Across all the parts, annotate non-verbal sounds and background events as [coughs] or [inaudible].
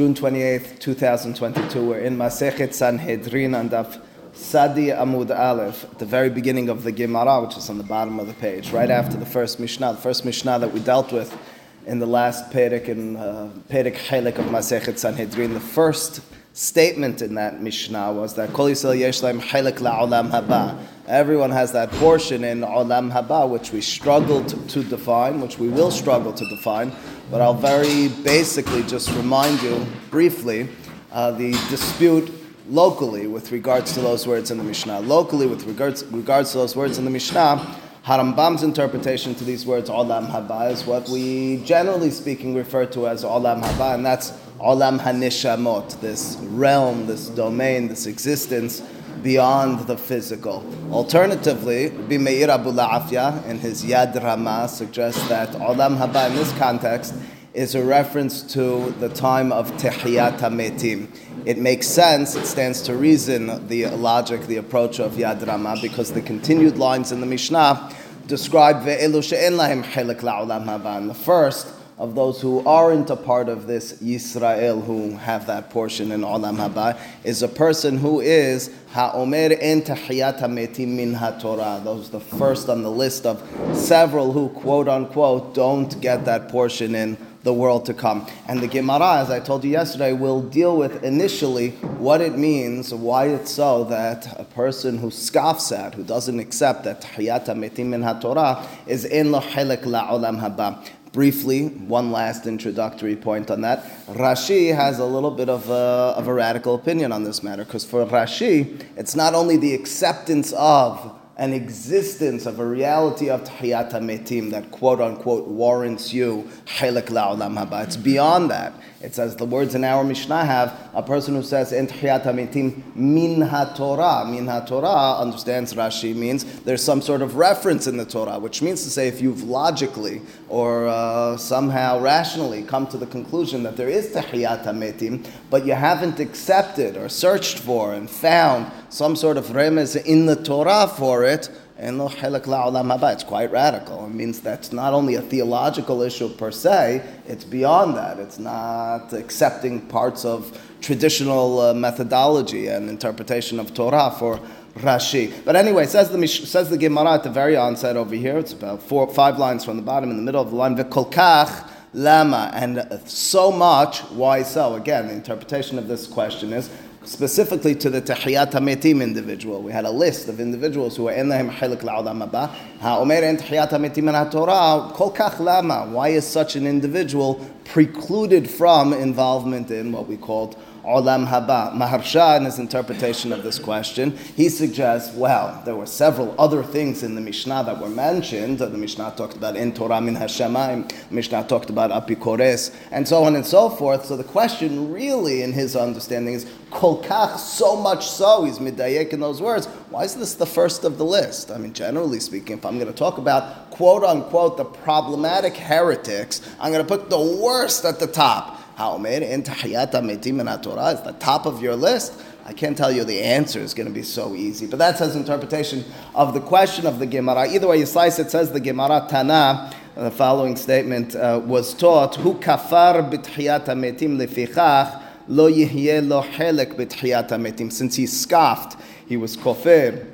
June 28th, 2022. We're in Masechet Sanhedrin and Daf Sadi Amud Aleph, at the very beginning of the Gemara, which is on the bottom of the page, right after the first Mishnah, the first Mishnah that we dealt with in the last Perek and uh, Perek of Masechet Sanhedrin. The first statement in that Mishnah was that Kol Yisrael Yesh Laim Chelik La'olam Haba. Everyone has that portion in Olam Haba, which we struggled to define, which we will struggle to define, but I'll very basically just remind you briefly uh, the dispute locally with regards to those words in the Mishnah. Locally, with regards, regards to those words in the Mishnah, Harambam's interpretation to these words, Olam Haba, is what we generally speaking refer to as Olam Haba, and that's Olam Hanishamot, this realm, this domain, this existence beyond the physical. Alternatively, Bimeir Abulafia in his Yad Rama suggests that Olam Haba in this context is a reference to the time of Tehiyat HaMetim. It makes sense, it stands to reason, the logic, the approach of Yad Rama, because the continued lines in the Mishnah describe Ve'elu she'en lahem chelik la'olam haba. And the first of those who aren't a part of this Yisrael, who have that portion in Olam Haba, is a person who is Ha'omer en tahiyat ha'metim min ha'torah. Those the first on the list of several who, quote unquote, don't get that portion in the world to come. And the Gemara, as I told you yesterday, will deal with initially what it means, why it's so that a person who scoffs at, who doesn't accept that tahiyat ha'metim min ha'torah, is in lo helek la'olam haba. Briefly, one last introductory point on that. Rashi has a little bit of a, of a radical opinion on this matter, because for Rashi, it's not only the acceptance of an existence of a reality of Tahiyat that quote unquote warrants you Hilak La'olam Haba. It's beyond that. It says the words in our Mishnah have a person who says Tahiyat Metim min ha-Torah. Min ha-Torah understands Rashi means there's some sort of reference in the Torah, which means to say if you've logically or uh, somehow rationally come to the conclusion that there is Tahiyat Metim, but you haven't accepted or searched for and found some sort of remez in the Torah for it, and lo la'olam haba. It's quite radical. It means that's not only a theological issue per se, it's beyond that. It's not accepting parts of traditional uh, methodology and interpretation of Torah for Rashi. But anyway, says the says the Gemara at the very onset over here. It's about four, five lines from the bottom, in the middle of the line. V'kolkach lama, and so much. Why so? Again, the interpretation of this question is specifically to the Tahiyat HaMetim individual. We had a list of individuals who were in them Hilik La'olam Haba. Ha'omer en Tahiyat HaMetim in Torah Kol Kach Lama. Why is such an individual precluded from involvement in what we called Olam Haba. Maharsha, in his interpretation of this question, he suggests, well, there were several other things in the Mishnah that were mentioned. The Mishnah talked about in Torah min the Mishnah talked about apikores, and so on and so forth. So the question really, in his understanding, is kol kach, so much so, he's midayek in those words. Why is this the first of the list? I mean, generally speaking, if I'm going to talk about quote unquote the problematic heretics, I'm going to put the worst at the top. Ha'omer in Tahiyat HaMetim in Torah is the top of your list. I can't tell you the answer is going to be so easy, but that's his interpretation of the question of the Gemara. Either way you slice it, says the Gemara Tana, the following statement uh, was taught, Hu kafar b'tchiyat ha'metim lefichach lo yihyeh lo helek b'tchiyat ha'metim. Since he scoffed, he was kofir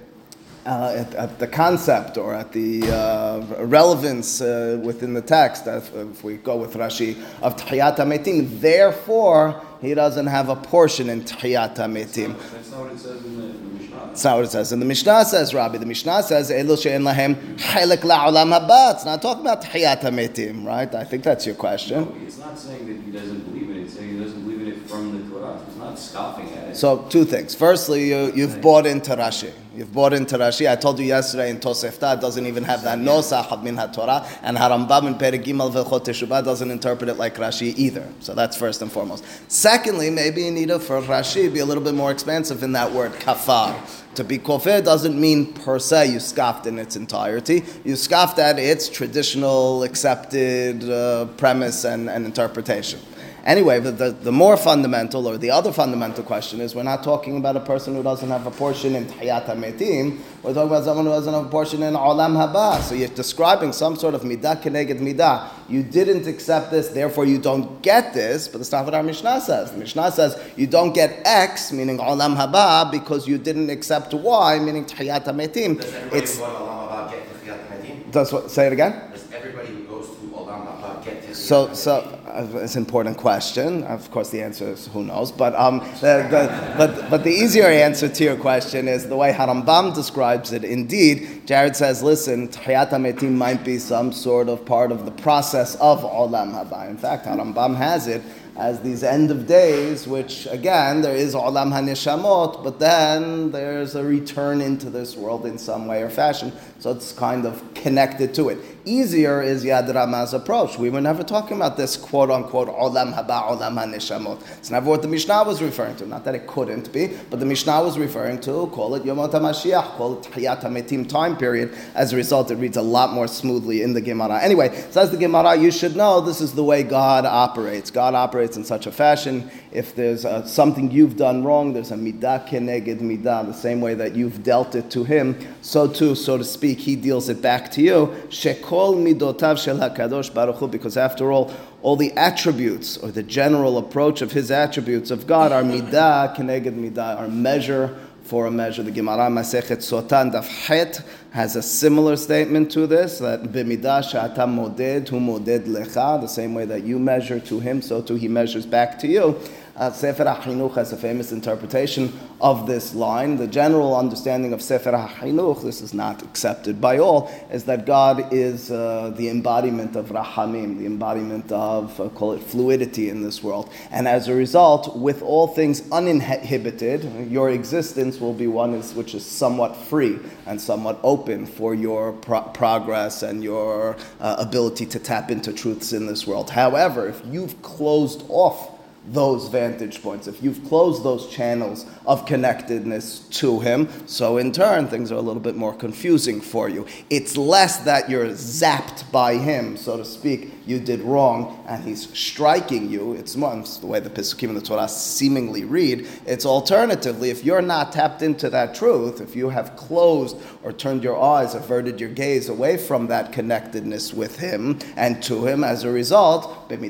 uh, at, at, the concept or at the uh, relevance uh, within the text, if, if, we go with Rashi, of Tahiyat HaMetim. Therefore, he doesn't have a portion in Tahiyat HaMetim. That's not what it says in the, Mishnah. That's not what it says. And the Mishnah says, Rabbi, the Mishnah says, Elu she'en lahem la'olam haba. It's not talking about Tahiyat HaMetim, right? I think that's your question. No, it's not saying that he doesn't believe in it. It's saying he doesn't believe in from the Torah. It's not scoffing at it. So, two things. Firstly, you, you've bought into Rashi. You've bought into Rashi. I told you yesterday in Tosefta doesn't even have that nosach of min HaTorah, and Harambam in Perek Gimel V'chot Teshuvah doesn't interpret it like Rashi either. So that's first and foremost. Secondly, maybe you need to, for Rashi, be a little bit more expansive in that word kafar. To be kofir doesn't mean per se you scoffed in its entirety. You scoffed at its traditional accepted uh, premise and, and interpretation. Anyway, the, the, the more fundamental or the other fundamental question is we're not talking about a person who doesn't have a portion in Tahiyat HaMetim. We're talking about someone who doesn't have a portion in Olam Haba. So you're describing some sort of midah keneged midah. You didn't accept this, therefore you don't get this. But that's not what our Mishnah says. The Mishnah says you don't get X, meaning Olam Haba, because you didn't accept Y, meaning Tahiyat HaMetim. Does everybody It's who goes to Olam Haba get Tahiyat HaMetim? does what, say it again. Does everybody who goes to Olam Haba get Tahiyat So, so it's an important question. Of course, the answer is who knows. But, um, the, the, but, but the easier answer to your question is the way Harambam describes it. Indeed, Jared says, listen, Tahiyat HaMetim might be some sort of part of the process of Olam Haba. In fact, Harambam has it as these end of days, which again, there is Olam HaNeshamot, but then there's a return into this world in some way or fashion. So it's kind of connected to it. Easier is Yad Rama's approach. We were never talking about this quote unquote Olam Haba, Olam HaNeshamot. It's never what the Mishnah was referring to. Not that it couldn't be, but the Mishnah was referring to, call it Yomot HaMashiach, call it Tahiyat HaMetim time period. As a result, it reads a lot more smoothly in the Gemara. Anyway, says the Gemara, you should know this is the way God operates. God operates in such a fashion. If there's uh, something you've done wrong, there's a midah keneged midah, the same way that you've dealt it to him, so too, so to speak, he deals it back to you. Shekol midotav shel hakadosh baruch Hu, because after all, all the attributes or the general approach of his attributes of God are midah keneged midah, are measure for a measure. The Gemara Masechet Sotan Daf Het has a similar statement to this that b'midah she'ata moded hu moded lecha, the same way that you measure to him, so too he measures back to you. Uh, Sefer HaChinuch has a famous interpretation of this line. The general understanding of Sefer HaChinuch, this is not accepted by all, is that God is uh, the embodiment of Rahamim, the embodiment of, uh, call it fluidity in this world. And as a result, with all things uninhibited, your existence will be one is, which is somewhat free and somewhat open for your pro- progress and your uh, ability to tap into truths in this world. However, if you've closed off those vantage points, if you've closed those channels of connectedness to Him, so in turn things are a little bit more confusing for you. It's less that you're zapped by Him, so to speak, you did wrong and He's striking you. It's it's the way the Pesukim and the Torah seemingly read. It's alternatively, if you're not tapped into that truth, if you have closed or turned your eyes, averted your gaze away from that connectedness with Him and to Him, as a result, if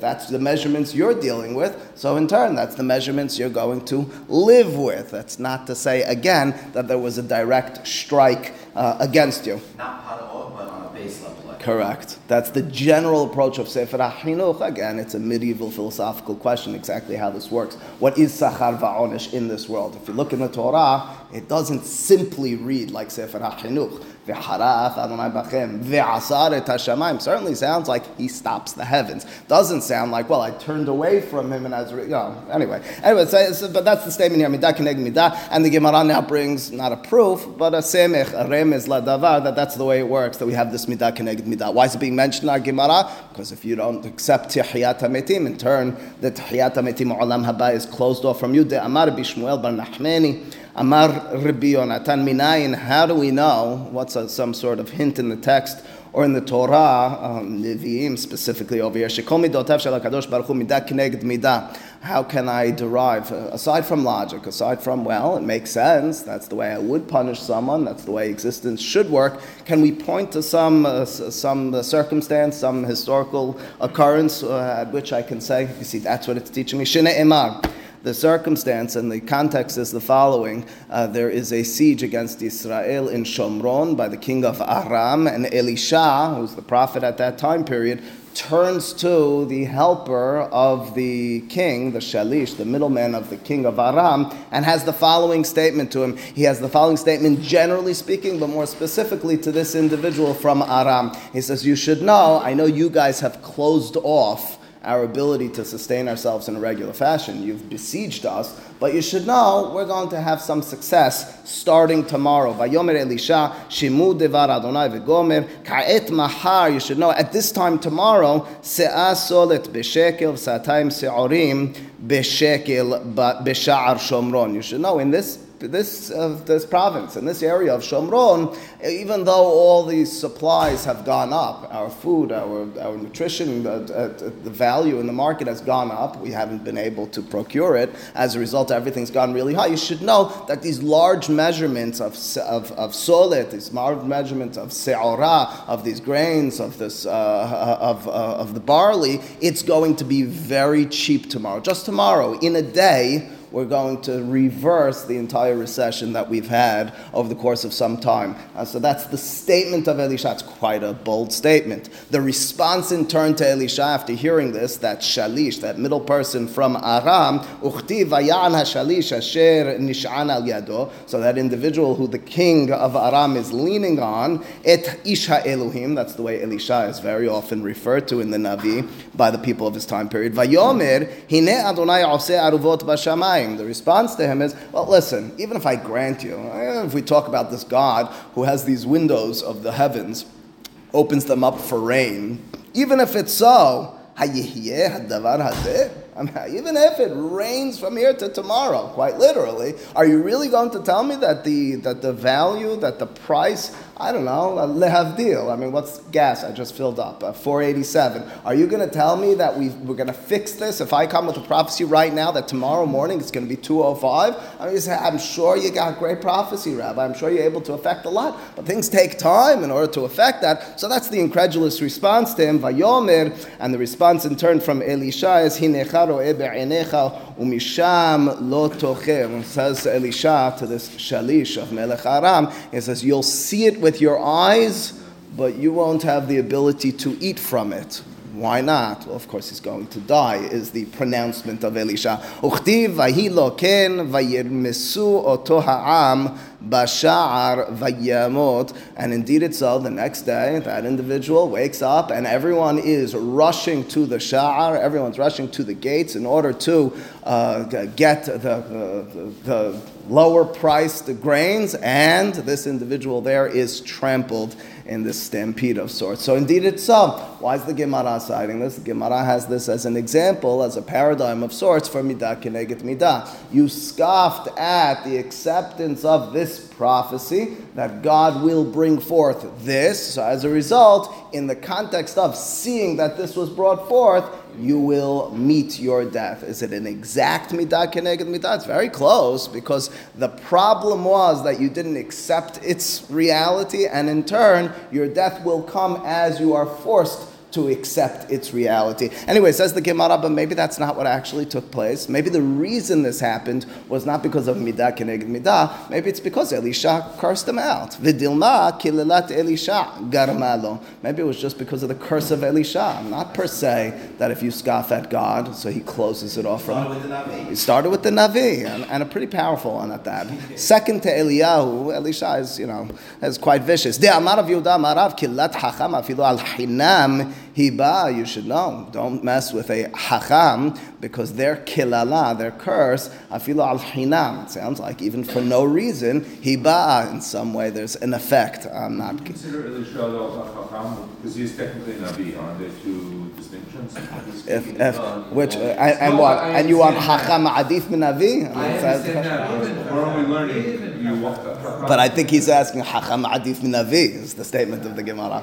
that's the measurements you're dealing with, so in turn, that's the measurements you're going to live with. That's not to say, again, that there was a direct strike uh, against you. Not para'ot, but on a base level. Correct. That's the general approach of Sefer HaChinuch. Again, it's a medieval philosophical question exactly how this works. What is Sachar Va'onish in this world? If you look in the Torah, it doesn't simply read like Sefer HaChinuch. V'haraf Adonai bachem v'asar et hashamayim. Certainly sounds like he stops the heavens. Doesn't sound like, well, I turned away from him and as, you know, anyway. Anyway, so, so- but that's the statement here, midah kineg midah, and the Gemara now brings not a proof, but a semech, a remez ladavar, that that's the way it works, that we have this midah kineg midah. Why is it being mentioned in our Gemara? Because if you don't accept Tihiyat HaMetim, in turn, the Tihiyat HaMetim Olam Haba is closed off from you. De Amar Bishmuel Bar Nachmeni, Amar Rabbi Yonatan Minayin, how do we know? What's a, some sort of hint in the text or in the Torah, um, Nevi'im specifically over here, Shekol midotav shel HaKadosh Baruch Hu midah kineged midah. How can I derive, uh, aside from logic, aside from, well, it makes sense, that's the way I would punish someone, that's the way existence should work, can we point to some, uh, some uh, circumstance, some historical occurrence uh, at which I can say, you see, that's what it's teaching me, Shine Emar. The circumstance and the context is the following. Uh, there is a siege against Israel in Shomron by the king of Aram, and Elisha, who's the prophet at that time period, turns to the helper of the king, the Shalish, the middleman of the king of Aram, and has the following statement to him. He has the following statement, generally speaking, but more specifically to this individual from Aram. He says, You should know, I know you guys have closed off our ability to sustain ourselves in a regular fashion. You've besieged us, but you should know we're going to have some success starting tomorrow. Vayomer Elisha, Shimu devar Adonai v'gomer, ka'et mahar, you should know at this time tomorrow, se'ah solet b'shekel, sa'atayim se'orim b'shekel b'sha'ar shomron. You should know in this this, uh, this province, in this area of Shomron, even though all these supplies have gone up, our food, our, our nutrition, uh, uh, the value in the market has gone up. We haven't been able to procure it. As a result, everything's gone really high. You should know that these large measurements of, of, of solet, these large measurements of se'ora, of these grains, of, this, uh, of, uh, of the barley, it's going to be very cheap tomorrow. Just tomorrow, in a day, we're going to reverse the entire recession that we've had over the course of some time. Uh, so that's the statement of Elisha. It's quite a bold statement. The response in turn to Elisha after hearing this, that Shalish, that middle person from Aram, Uchti vayan ha-shalish asher nish'an al yado, so that individual who the king of Aram is leaning on, et isha Elohim, that's the way Elisha is very often referred to in the Navi by the people of his time period. Vayomer, hine Adonai aruvot bashamayim. The response to him is, well, listen, even if I grant you, eh, if we talk about this God who has these windows of the heavens, opens them up for rain, even if it's so? I mean, even if it rains from here to tomorrow, quite literally, are you really going to tell me that the that the value, that the price, I don't know, lehavdil? I mean, what's gas? I just filled up, uh, 487. Are you going to tell me that we we're going to fix this? If I come with a prophecy right now that tomorrow morning it's going to be 205, I mean, say, I'm sure you got great prophecy, Rabbi. I'm sure you're able to affect a lot, but things take time in order to affect that. So that's the incredulous response to him, Vayomer, and the response in turn from Elisha is Hinecha ro'eh be'enecha umisham lo tocher. Says Elisha to this shalish of Melech Aram, he says, You'll see it with your eyes, but you won't have the ability to eat from it. Why not? Well, of course, he's going to die, is the pronouncement of Elisha. Ken vayamot. And indeed it's so, the next day, that individual wakes up and everyone is rushing to the sha'ar, everyone's rushing to the gates in order to uh, get the, the, the lower priced grains, and this individual there is trampled in this stampede of sorts. So indeed it's so. Why is the Gemara citing this? The Gemara has this as an example, as a paradigm of sorts for midah keneget midah. You scoffed at the acceptance of this prophecy that God will bring forth this. So as a result, in the context of seeing that this was brought forth, you will meet your death. Is it an exact midah keneged midah? It's very close because the problem was that you didn't accept its reality, and in turn, your death will come as you are forced to accept its reality. Anyway, says the Gemara, but maybe that's not what actually took place. Maybe the reason this happened was not because of midah keneged midah. Maybe it's because Elisha cursed him out. Vidilma kilelat Elisha garmalo. Maybe it was just because of the curse of Elisha, not per se that if you scoff at God, so he closes it off from. Started with the Navi. He started with the Navi, and, and a pretty powerful one at that. [laughs] Second to Eliyahu, Elisha is, you know, is quite vicious. De amar of Yehuda amarav kilat hacham afilu al hinam hiba. You should know, don't mess with a hacham because their kilala, their curse, afilu al hinam. It sounds like even for no reason, hiba. In some way, there's an effect. I'm not. Consider Elisha al Chacham, because he's technically Nabi, aren't there two distinctions? If, if, which uh, and, and what? And you want hacham adif min Navi? I understand that. Even We're only learning, you. But I think he's asking Hacham Adif min Navi is the statement of the Gemara.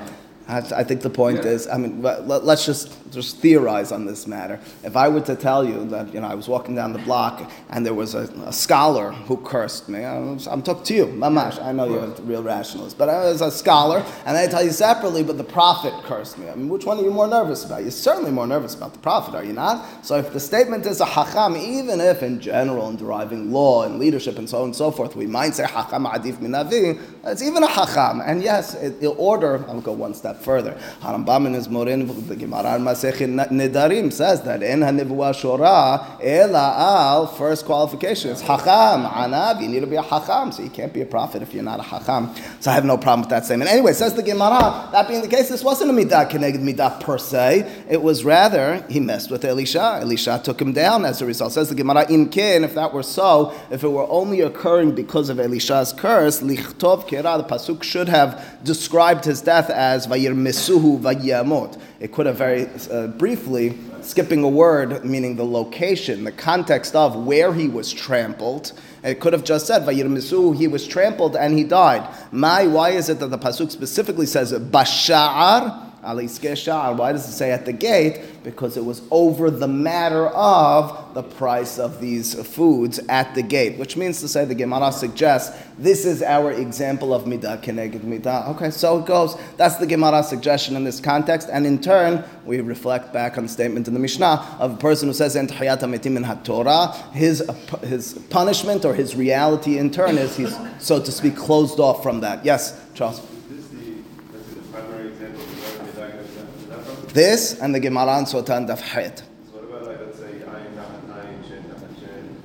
I I think the point Yeah. is, I mean, let- let- let's just just theorize on this matter. If I were to tell you that, you know, I was walking down the block and there was a, a scholar who cursed me, I'm, I'm talking to you, Mamash. I know you're a real rationalist, but I was a scholar, and I tell you separately, but the prophet cursed me. I mean, which one are you more nervous about? You're certainly more nervous about the prophet, are you not? So if the statement is a hacham, even if in general, in deriving law and leadership and so on and so forth, we might say hacham adif min navi, it's even a hacham. And yes, it, the order, I'll go one step further. Harambam in his Morin, the Gemara in Nedarim says that in Hanivua Shora, Ela al, first qualification is hacham, anav, you need to be a hacham, so you can't be a prophet if you're not a hacham. So I have no problem with that statement. Anyway, says the Gemara, that being the case, this wasn't a midah keneged midah per se, it was rather, he messed with Elisha, Elisha took him down as a result. Says the Gemara, in ken, if that were so, if it were only occurring because of Elisha's curse, lichtov kera, the pasuk should have described his death as vayir mesuhu vayamot. It could have very uh, briefly skipping a word, meaning the location, the context of where he was trampled. It could have just said, Vayirmisu, he was trampled and he died. My, why is it that the Pasuk specifically says, Basha'ar? Why does it say at the gate? Because it was over the matter of the price of these foods at the gate, which means to say the Gemara suggests this is our example of midah keneged midah. Okay, so it goes. That's the Gemara suggestion in this context, and in turn we reflect back on the statement in the Mishnah of a person who says "Entayat mitim in Torah." His his punishment or his reality in turn is he's so to speak closed off from that. Yes, Charles. This is the, this is the primary example of the Midah Is that from? This and the Gemara on Sotan Daf Het. So what about like, let's say, Ayin Tahat Ayin, Shin Tahat Shin?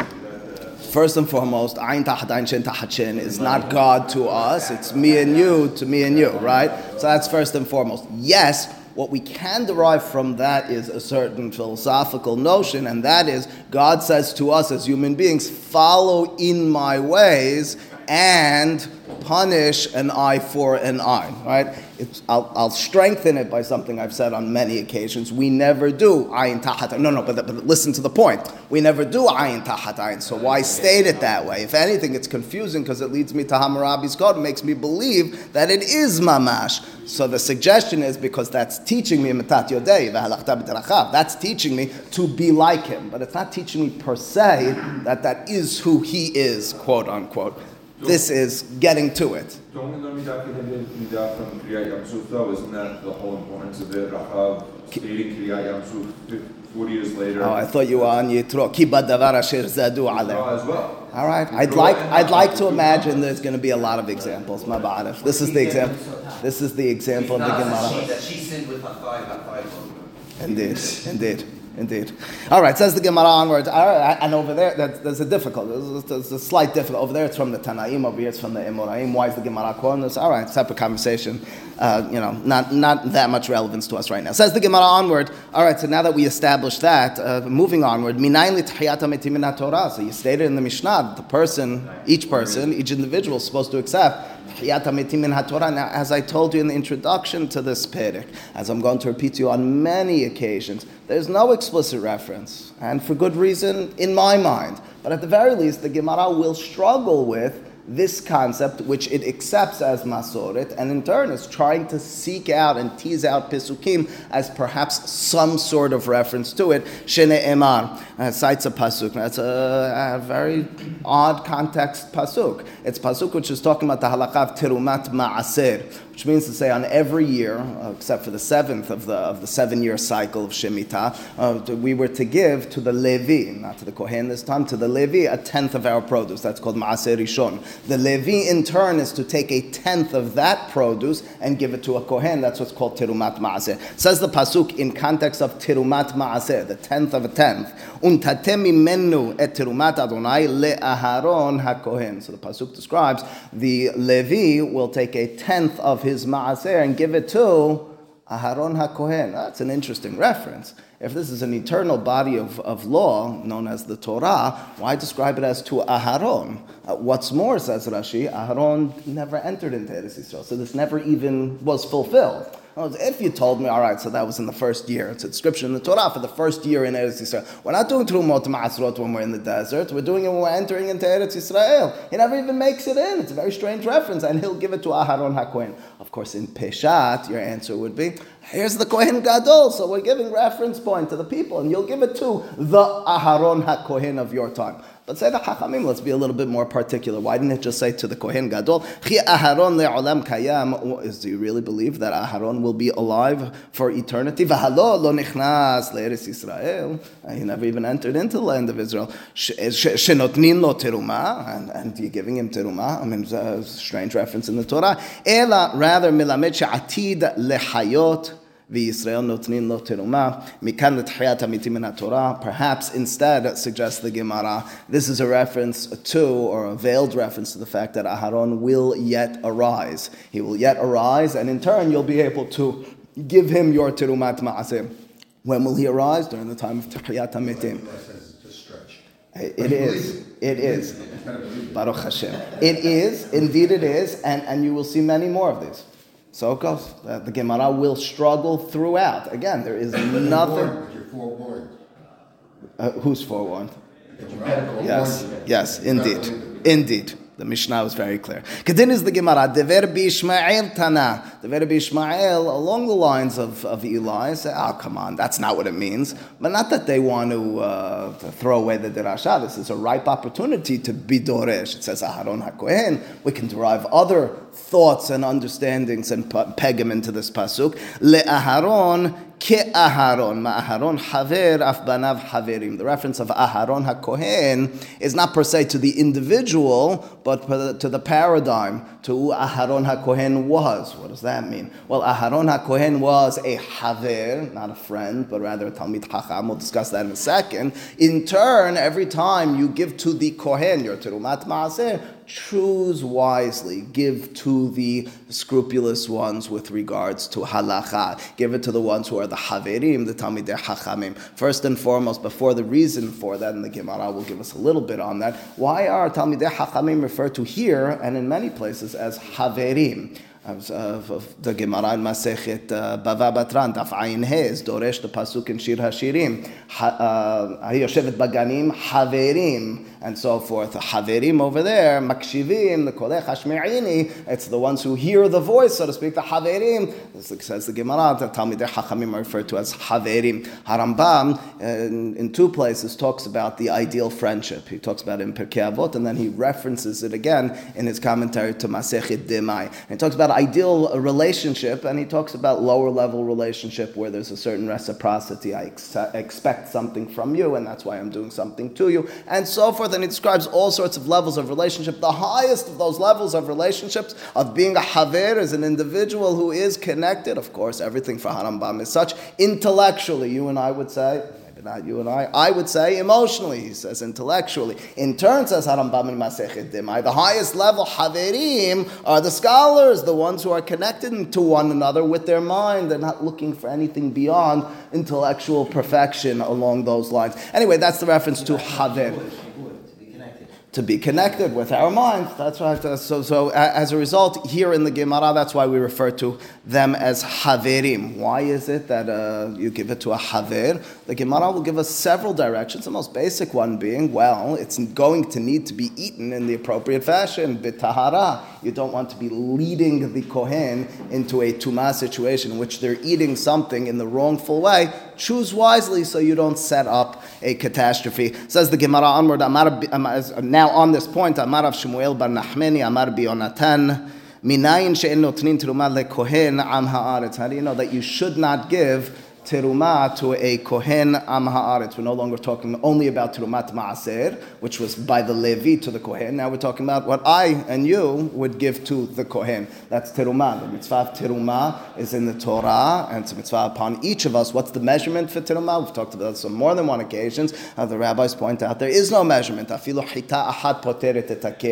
Is that, uh, First and foremost, Ayin Tahat Ayin Shin Tahat Shin is not God to us, it's me and you to me and you, right? So that's first and foremost. Yes, what we can derive from that is a certain philosophical notion, and that is God says to us as human beings, follow in my ways and punish an eye for an eye, right? It's, I'll, I'll strengthen it by something I've said on many occasions. We never do ayin tahat. No, no, but, but listen to the point. We never do ayin tahat ayin. So why state it that way? If anything, it's confusing because it leads me to Hammurabi's code. Makes me believe that it is mamash. So the suggestion is because that's teaching me mitat yodei. That's teaching me to be like him, but it's not teaching me per se that that is who he is, quote unquote. This is getting to it. Don't we learn Midah Keneged Midah from Kriyat Yamsuf though? Isn't that the whole importance of it? Rahav stating Kriyat Yamsuf fif- 40 years later. Oh, I thought you were on Yitro. Ki badavar asher zadu aleh. as well. All right. I'd like I'd like to imagine there's going to be a lot of examples. Mabarif. This is the example. This is the example of the Nah, Gemara. She, that she sinned with her thigh, her thigh. Indeed, indeed, indeed. All right, says the Gemara onwards. All right, and over there, that's, there's a difficult, there's, a slight difficult. Over there, it's from the Tanaim. Over here, it's from the Amoraim. Why is the Gemara quoting this? All right, separate conversation. Uh, you know, not not that much relevance to us right now. Says the Gemara onward. All right, so now that we established that, uh, moving onward. So you stated in the Mishnah that the person, each person, each individual is supposed to accept Now, as I told you in the introduction to this Perek, as I'm going to repeat to you on many occasions, there's no explicit reference, and for good reason in my mind. But at the very least, the Gemara will struggle with this concept, which it accepts as Masoret, and in turn is trying to seek out and tease out Pisukim as perhaps some sort of reference to it. Shene Emar uh, cites a Pasuk. That's a, a very odd context Pasuk. It's Pasuk which is talking about the halakha of Tirumat Ma'aser, which means to say on every year, uh, except for the seventh of the, of the seven year cycle of Shemitah, uh, we were to give to the Levi, not to the Kohen this time, to the Levi a tenth of our produce. That's called Ma'aser Rishon. The Levi in turn is to take a tenth of that produce and give it to a Kohen. That's what's called Tirumat Ma'aser. Says the Pasuk in context of Tirumat Ma'aser, the tenth of a tenth. Untatem mimenu et Tirumat Adonai le'aharon haKohen. So the Pasuk describes the Levi will take a tenth of his Ma'aser and give it to Aharon HaKohen. That's an interesting reference. If this is an eternal body of, of law known as the Torah, why describe it as to Aharon? Uh, what's more, says Rashi, Aharon never entered into Eretz Yisrael, so this never even was fulfilled. Words, If you told me, all right, so that was in the first year, it's a description in the Torah for the first year in Eretz Yisrael. We're not doing Trumot Ma'asrot when we're in the desert. We're doing it when we're entering into Eretz Yisrael. He never even makes it in. It's a very strange reference, and he'll give it to Aharon HaKohen. Of course, in Peshat, your answer would be, here's the Kohen Gadol, so we're giving reference point to the people, and you'll give it to the Aharon HaKohen of your time. But say the Chachamim, let's be a little bit more particular. Why didn't it just say to the Kohen Gadol, Chi Aharon le'olam kayam? Do you really believe that Aharon will be alive for eternity? V'halo lo nichnas le'eretz Yisrael. Uh, He never even entered into the land of Israel. Sh- Shenotnin lo teruma, and, you're giving him teruma. I mean, it's a strange reference in the Torah. Ela, rather, milamed she'atid lehayot. וישראל נותנים לו תרומה, מכאן לתחיית המתים מן התורה. Perhaps instead, suggests the Gemara, this is a reference to, or a veiled reference to the fact that Aharon will yet arise. He will yet arise, and in turn you'll be able to give him your terumat ma'aseh. When will he arise? During the time of Tahiyat HaMetim. It is. It is. Baruch Hashem. It is. Indeed it is. And, and you will see many more of these. So goes. Uh, the Gemara will struggle throughout. Again, there is [coughs] nothing. forewarned. Uh, who's forewarned? That you better go Yes, yes, indeed, indeed. The Mishnah was very clear. Kedin is the Gemara. Dever b'Ishmael tana. Dever b'Ishmael along the lines of, of Eli. Say, oh come on, that's not what it means. But not that they want to, uh, to throw away the derasha. This is a ripe opportunity to be doresh. It says Aharon Hakohen. We can derive other thoughts and understandings and peg them into this pasuk. Le Aharon Haver, haverim. The reference of Aharon HaKohen is not per se to the individual, but to the paradigm, to who Aharon HaKohen was. What does that mean? Well, Aharon HaKohen was a haver, not a friend, but rather a Talmid Chacham. We'll discuss that in a second. In turn, every time you give to the Kohen your Terumat Maaser, choose wisely. Give to the scrupulous ones with regards to halacha. Give it to the ones who are the haverim, the talmidei hachamim. First and foremost, before the reason for that, and the Gemara will give us a little bit on that. Why are talmidei hachamim referred to here and in many places as haverim? Of, of, of the Gemara in Masechet uh, Bava Batran, Daf Ayin Hez, Doresh the pasuk in Shir Hashirim, Ha- uh, Yoshevet Baganim, Haverim, and so forth. Haverim over there, Makshivim, the Kolech Hashme'ini, it's the ones who hear the voice, so to speak, the Haverim. Says the Gemara, the Talmidei Hachamim are referred to as Haverim. Harambam, in, in two places, talks about the ideal friendship. He talks about it in Pirkei Avot, and then he references it again in his commentary to Masechet Demai. And he talks about ideal relationship, and he talks about lower level relationship where there's a certain reciprocity. I ex- expect something from you, and that's why I'm doing something to you, and so forth. And he describes all sorts of levels of relationship. The highest of those levels of relationships, of being a haver, is an individual who is connected. Of course, everything for Harambam is such. Intellectually, you and I would say, maybe not you and I, I would say emotionally, he says intellectually. In turn, says Harambam in Masechet Demai, the highest level, Haverim, are the scholars, the ones who are connected to one another with their mind. They're not looking for anything beyond intellectual perfection along those lines. Anyway, that's the reference to Haver Would, would, to be connected. To be connected with our minds. That's right. Uh, So, so as a result, here in the Gemara, that's why we refer to them as haverim. Why is it that uh, you give it to a haver? The Gemara will give us several directions. The most basic one being, well, it's going to need to be eaten in the appropriate fashion, bitahara. You don't want to be leading the kohen into a tuma situation in which they're eating something in the wrongful way. Choose wisely so you don't set up a catastrophe. Says the Gemara onward. Bi- uh, now on this point, Amar of Shmuel bar Nachmeni, Amar bi Yonatan. Minayin she'en notnin teruma lekohen am haaretz. How do you know that you should not give teruma to a kohen am haaretz? We're no longer talking only about terumat maaser, which was by the levi to the kohen. Now we're talking about what I and you would give to the kohen. That's teruma. The mitzvah of teruma is in the Torah, and it's a mitzvah upon each of us. What's the measurement for teruma? We've talked about this on more than one occasions. Uh, the rabbis point out there is no measurement. Afilu hita ahad poteret et.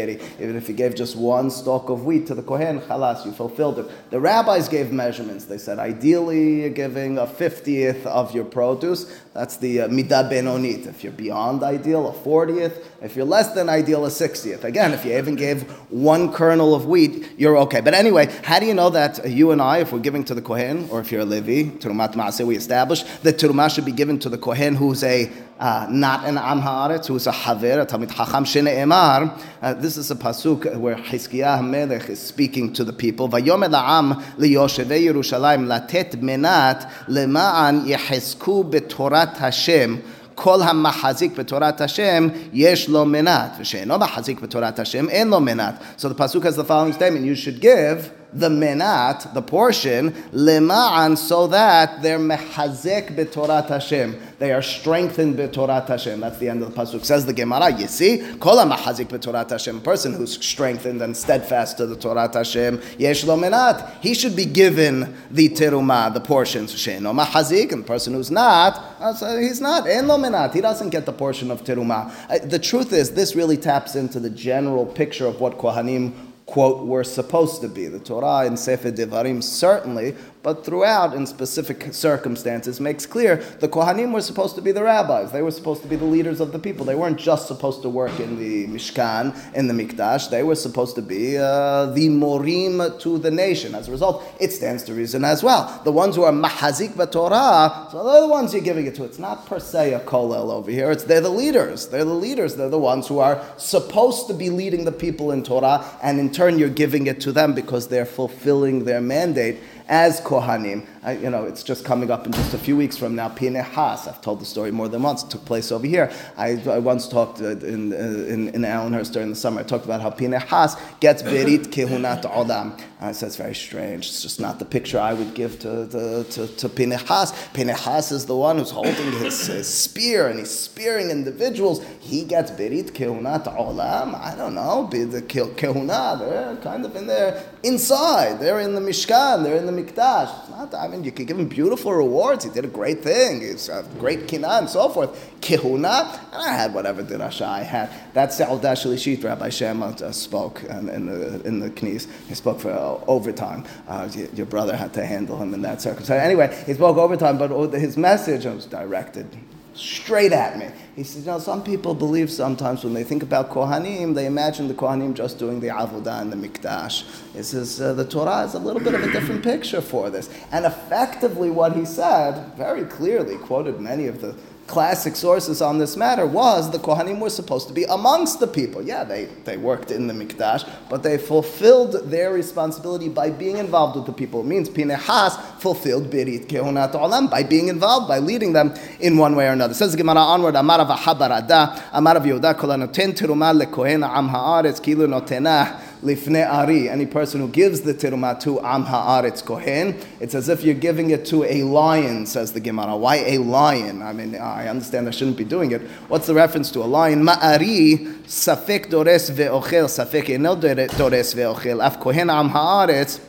Even if you gave just one stalk of wheat to the kohen, chalas, you fulfilled it. The rabbis gave measurements. They said ideally you're giving a fiftieth of your produce. That's the uh, midah benonit. If you're beyond ideal, a fortieth. If you're less than ideal, a sixtieth. Again, if you even gave one kernel of wheat, you're okay. But anyway, how do you know that you and I, if we're giving to the kohen, or if you're a levi, terumat maaseh, we established that terumah should be given to the kohen who's a uh, not an am haaretz, who's a haver, a talmid chacham shene'emar. Uh, this is a pasuk where Hizkiah Melech is speaking to the people. Vayomer la'am liyoshevei Yerushalayim latet menat lema'an yehesku betorat Hashem. כל המחזיק בתורת השם, יש לו מנת, ושאינו מחזיק בתורת השם, אין לו מנת. So the pasuk has the following statement, you should give the menat, the portion, lema'an, so that they're mechazek betorat Hashem. They are strengthened betorat Hashem. That's the end of the pasuk. Says the Gemara, you see, kol mahazik betorat Hashem, person who's strengthened and steadfast to the Torat Hashem, yesh lo menat. He should be given the teruma, the portions. She'eno mahazik, and the person who's not, uh, he's not. En lo menat. He doesn't get the portion of teruma. Uh, The truth is, this really taps into the general picture of what Kohanim quote, were supposed to be. The Torah in Sefer Devarim certainly but throughout, in specific circumstances, makes clear the Kohanim were supposed to be the rabbis. They were supposed to be the leaders of the people. They weren't just supposed to work in the Mishkan, in the Mikdash. They were supposed to be uh, the Morim to the nation. As a result, it stands to reason as well. The ones who are Mahazik Torah, so they're the ones you're giving it to. It's not per se a Kolel over here. It's they're the leaders. They're the leaders. They're the ones who are supposed to be leading the people in Torah, and in turn, you're giving it to them because they're fulfilling their mandate as Kohanim. I, you know, it's just coming up in just a few weeks from now. Pinehas, I've told the story more than once. It took place over here. I, I once talked uh, in, uh, in, in Allenhurst during the summer. I talked about how Pinehas gets berit [laughs] kehunat olam. I said it's very strange. It's just not the picture I would give to, to, to, to Pinehas. Pinehas is the one who's holding his, his spear and he's spearing individuals. He gets berit kehunat olam. I don't know. Be the kehuna. They're kind of in there inside. They're in the Mishkan. They're in the Mikdash. It's not. I mean, you could give him beautiful rewards. He did a great thing. He's a great kina and so forth. Kihuna, and I had whatever dirasha I had. That's Seudah Shlishit, Rabbi Shema uh, spoke in, in, the in the knees. He spoke for uh, overtime. Uh, your, brother had to handle him in that circumstance. Anyway, he spoke overtime, but his message was directed straight at me. He says, you know, some people believe sometimes when they think about Kohanim, they imagine the Kohanim just doing the Avodah and the Mikdash. He says, uh, the Torah is a little bit of a different picture for this. And effectively, what he said, very clearly, quoted many of the classic sources on this matter was the Kohanim were supposed to be amongst the people. Yeah, they, they worked in the Mikdash, but they fulfilled their responsibility by being involved with the people. It means Pinehas fulfilled Birit Kehunat Olam by being involved, by leading them in one way or another. It says Gemara onward, Amar Rav Aha bar Ada, Amar Rav Yehuda, Kol Anoten Terumah Lekohen Am Haaretz Kilu Notenah lifne ari, any person who gives the tiruma to am haaretz kohen, it's as if you're giving it to a lion, says the Gemara. Why a lion? I mean, I understand I shouldn't be doing it. What's the reference to a lion? Ma'ari, safek dores ve'ochel, safek enel dores ve'ochel, af kohen am haaretz,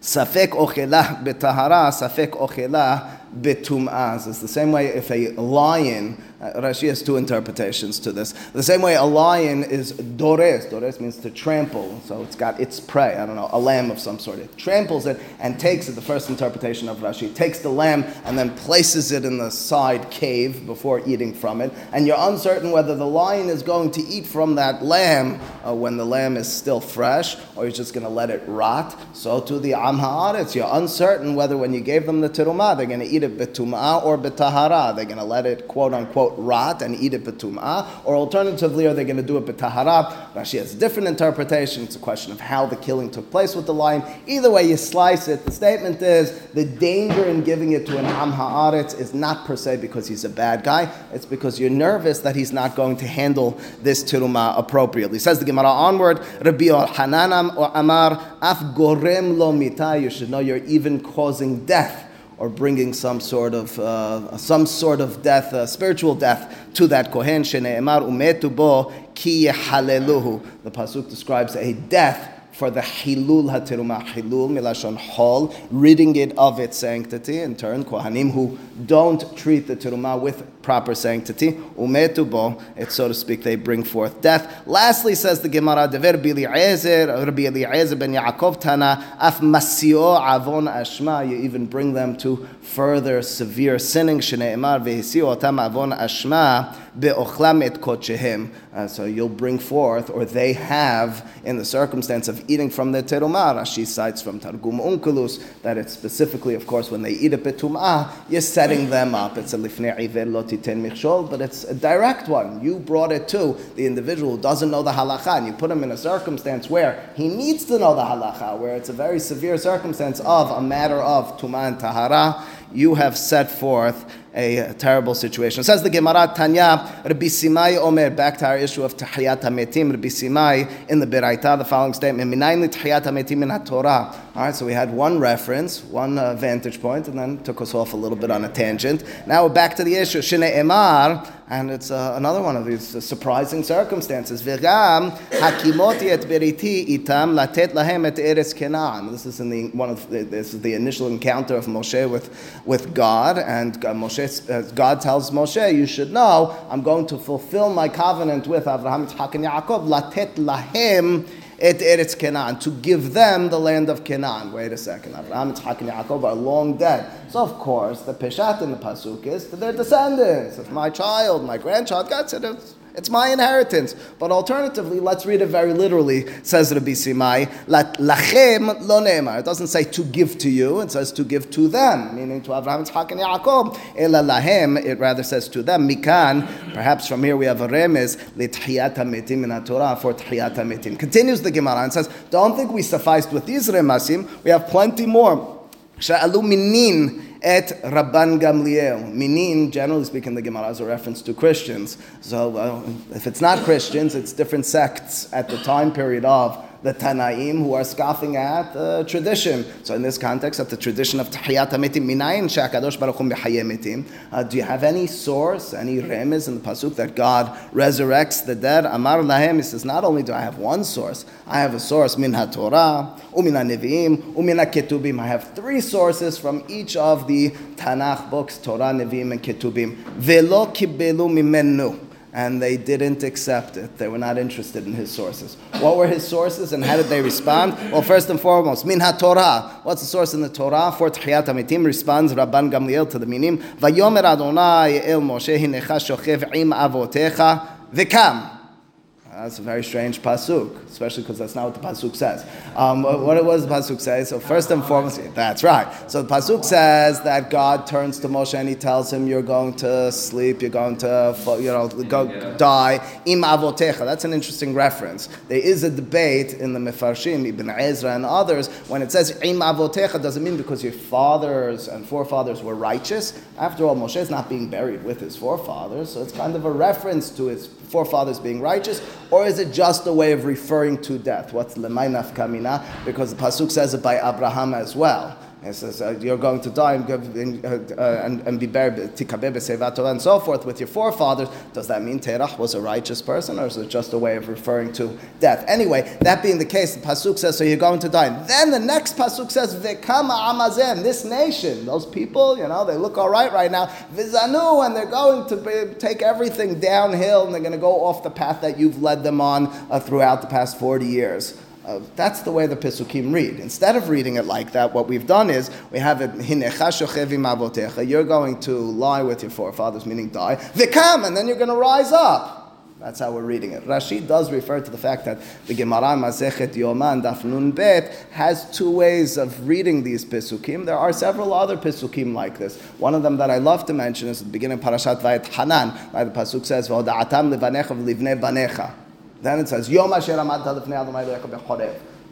safek ochela betahara, safek ochela betum'az. It's the same way if a lion uh, Rashi has two interpretations to this. The same way a lion is dores. Dores means to trample. So it's got its prey. I don't know, a lamb of some sort. It tramples it and takes it. The first interpretation of Rashi takes the lamb and then places it in the side cave before eating from it. And you're uncertain whether the lion is going to eat from that lamb uh, when the lamb is still fresh, or he's just going to let it rot. So to the am haaretz, you're uncertain whether when you gave them the tirumah, they're going to eat it betumah or betahara. They're going to let it quote unquote rot and eat it betum'ah, or alternatively, are they going to do it betahara? Rashi has a different interpretation. It's a question of how the killing took place with the lion. Either way you slice it, the statement is the danger in giving it to an am is not per se because he's a bad guy. It's because you're nervous that he's not going to handle this tiruma appropriately. Says the Gemara onward, Rabbi Hananam or Amar, af gorem lo mita. You should know you're even causing death or bringing some sort of uh, some sort of death, uh, spiritual death to that kohen. Umetu bo ki. The pasuk describes a death for the hilul hatiruma, hilul milashon hol, ridding it of its sanctity. In turn, kohanim who don't treat the teruma with proper sanctity, umetubo, it's so to speak, they bring forth death. Lastly, says the Gemara, Dever Biliezer, Rabbi Eliezer ben Yaakov Tana, af masio avon ashma, you even bring them to further severe sinning, shneimar vehisio otam avon ashma, be'ochlam et kochehem. Uh, so you'll bring forth, or they have, in the circumstance of eating from the terumah, Rashi cites from Targum Onkelos, that it's specifically, of course, when they eat a betumah, you're setting them up. It's a lifnei iver lo titen michshol, but it's a direct one. You brought it to the individual who doesn't know the halacha, and you put him in a circumstance where he needs to know the halacha, where it's a very severe circumstance of a matter of tuma and tahara. You have set forth a terrible situation. It says the Gemara Tanya, Rabbi Simai Omer, back to our issue of Tahiyat HaMetim, Rabbi Simai in the Beraita, the following statement, Minayin Tahiyat HaMetim in Torah. All right, so we had one reference, one uh, vantage point, and then took us off a little bit on a tangent. Now we're back to the issue. Shine Emar, and it's uh, another one of these uh, surprising circumstances. Itam latet et. This is in the one of the, this is the initial encounter of Moshe with with God, and Moshe, uh, God tells Moshe, "You should know, I'm going to fulfill my covenant with Abraham, Yitzhak, and Yaakov. Latet lahem." Et Eretz Canaan, to give them the land of Canaan. Wait a second. Abraham, Yitzchak, and Yaakov are long dead. So, of course, the Peshat in the Pasuk is to their descendants. It's my child, my grandchild. God said it's it's my inheritance. But alternatively, let's read it very literally, says Rabbi Simai. Lachem lo ne'emar. It doesn't say to give to you, it says to give to them, meaning to Abraham, Yitzchak, and Yaakov. Ela lahem, it rather says to them. Mikan, perhaps from here we have a remez, litchiyat mitim in Torah for tchiyat mitim. Continues the Gemara and says, don't think we sufficed with these remasim, we have plenty more. Minin et Rabban Gamliel. Minin, generally speaking, the Gemara is a reference to Christians. So uh, if it's not Christians, it's different sects at the time period of the Tanaim who are scoffing at the tradition. So in this context, at the tradition of Tahiyat HaMetim, Minayin Shakadosh Baruch Hu. Uh, do you have any source, any remez in the Pasuk that God resurrects the dead? Amar Lahem, he says, not only do I have one source, I have a source, Min HaTorah, Umin HaNevi'im, Umin HaKetubim. I have three sources from each of the Tanakh books, Torah, Nevi'im, and Ketubim. Velo kibelu mimenu and they didn't accept it. They were not interested in his sources. What were his sources and how did they respond? Well, first and foremost, min Torah. What's the source in the Torah? For Tchiyat HaMetim responds Rabban Gamliel to the minim, Vayomer Adonai el Moshe hinecha shochev im avotecha v'kam. That's a very strange pasuk, especially because that's not what the pasuk says. Um, what it was the pasuk say? So first and foremost, that's right. So the pasuk says that God turns to Moshe and he tells him, "You're going to sleep. You're going to, you know, go die." Im avotecha. That's an interesting reference. There is a debate in the Mefarshim, Ibn Ezra and others, when it says im avotecha, does it mean because your fathers and forefathers were righteous? After all, Moshe is not being buried with his forefathers, so it's kind of a reference to his forefathers being righteous, or is it just a way of referring to death? What's lemay nafkamina? Because the pasuk says it by Abraham as well. It says uh, you're going to die and, and, uh, and, and be buried and so forth with your forefathers. Does that mean Terach was a righteous person, or is it just a way of referring to death? Anyway, that being the case, the pasuk says so you're going to die. And then the next pasuk says Vekama Amazem, this nation, those people, you know, they look all right right now. Vizanu, and they're going to be, take everything downhill, and they're going to go off the path that you've led them on uh, throughout the past forty years. Uh, that's the way the Pesukim read. Instead of reading it like that, what we've done is we have it, you're going to lie with your forefathers, meaning die, vikam, and then you're going to rise up. That's how we're reading it. Rashi does refer to the fact that the Gemara Masechet Yoman Daf Bet has two ways of reading these Pesukim. There are several other Pesukim like this. One of them that I love to mention is at the beginning of Parashat Va'etchanan, where the Pasuk says, "V'oda'atam levanecha v'livnei banecha." Then it says, Yom Asher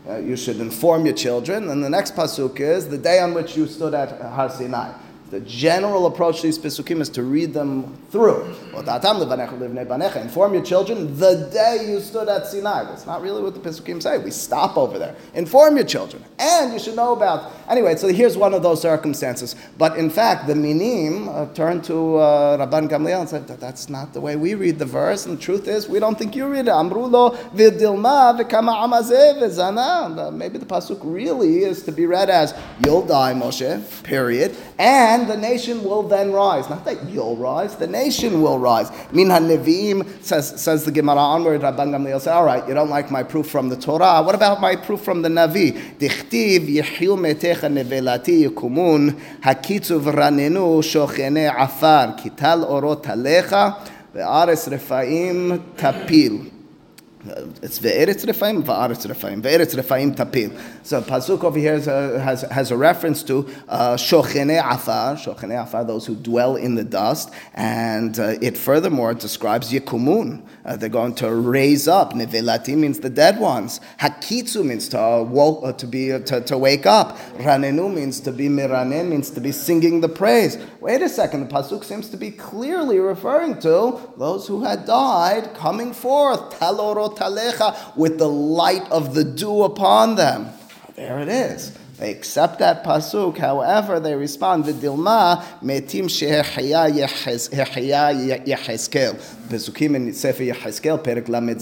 uh, You should inform your children. And the next pasuk is the day on which you stood at Har Sinai. The general approach to these Pesukim is to read them through. Inform your children the day you stood at Sinai. That's not really what the Pesukim say. We stop over there. Inform your children. And you should know about. Anyway, so here's one of those circumstances. But in fact, the Minim uh, turned to uh, Rabban Gamliel and said, That's not the way we read the verse. And the truth is, we don't think you read it. Vidilma amazeh Maybe the Pasuk really is to be read as, You'll die, Moshe, period. And and the nation will then rise. Not that you'll rise, the nation will rise. Min Nevi'im says, says the Gemara onward, Rabban Gamliel said, all right, you don't like my proof from the Torah. What about my proof from the Navi? Dichtiv yihiu metecha nevelati yikumun, hakitzu v'ranenu shochene afar, kital orot alecha, ve'ares refaim tapil it's Ve'eretz Refaim, Va'aretz Refaim. Ve'eretz Refaim Tapil. So Pasuk over here has a, has, has a reference to uh, Shochene Afar, Shochene Afar, those who dwell in the dust. And uh, it furthermore describes Yekumun. Uh, they're going to raise up. Nevelati means the dead ones. Hakitsu means to, uh, woke, uh, to, be, uh, to, to wake up. Ranenu means to be miranen, means to be singing the praise. Wait a second, the Pasuk seems to be clearly referring to those who had died coming forth. Talorot with the light of the dew upon them. There it is. They accept that pasuk. However, they respond v'dilma metim shehechaya yecheskel. Pesukim in Sefer Yecheskel, Perek Lamed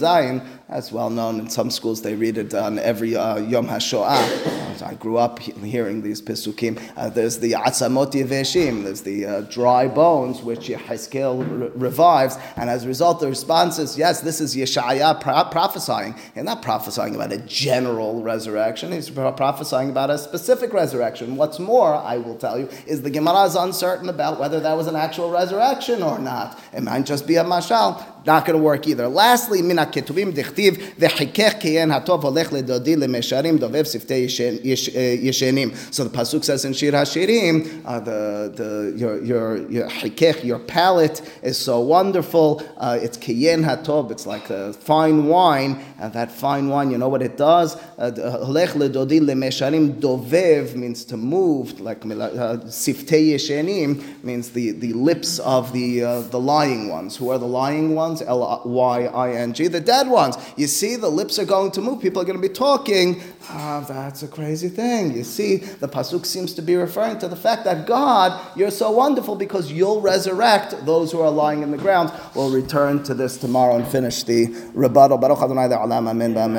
that's well known. In some schools, they read it on every uh, Yom HaShoah. I grew up he- hearing these Pesukim. Uh, there's the Atzamot Yeveshim, there's the uh, dry bones, which Yecheskel re- revives. And as a result, the response is yes, this is Yeshaya pro- prophesying. He's not prophesying about a general resurrection, he's pro- prophesying about a specific resurrection. What's more, I will tell you, is the Gemara is uncertain about whether that was an actual resurrection or not. It might just be a mashal. Not going to work either. Lastly, mina ketuvim dichtiv v'chikech kiyen hatov holech ledodi lemesharim dovev siftei yeshen- yesh- yeshenim. So the pasuk says in Shir Hashirim, uh, the the your your your chikech, your palate is so wonderful. Uh, it's kiyen hatov. It's like a fine wine, and that fine wine, you know what it does? Uh, Holech ledodi lemesharim dovev means to move, like uh, siftei yeshenim means the the lips of the uh, the lying ones. Who are the lying ones? L Y I N G, the dead ones. You see, the lips are going to move. People are going to be talking. Ah, that's a crazy thing. You see, the pasuk seems to be referring to the fact that God, you're so wonderful because you'll resurrect those who are lying in the ground. We'll return to this tomorrow and finish the rebuttal.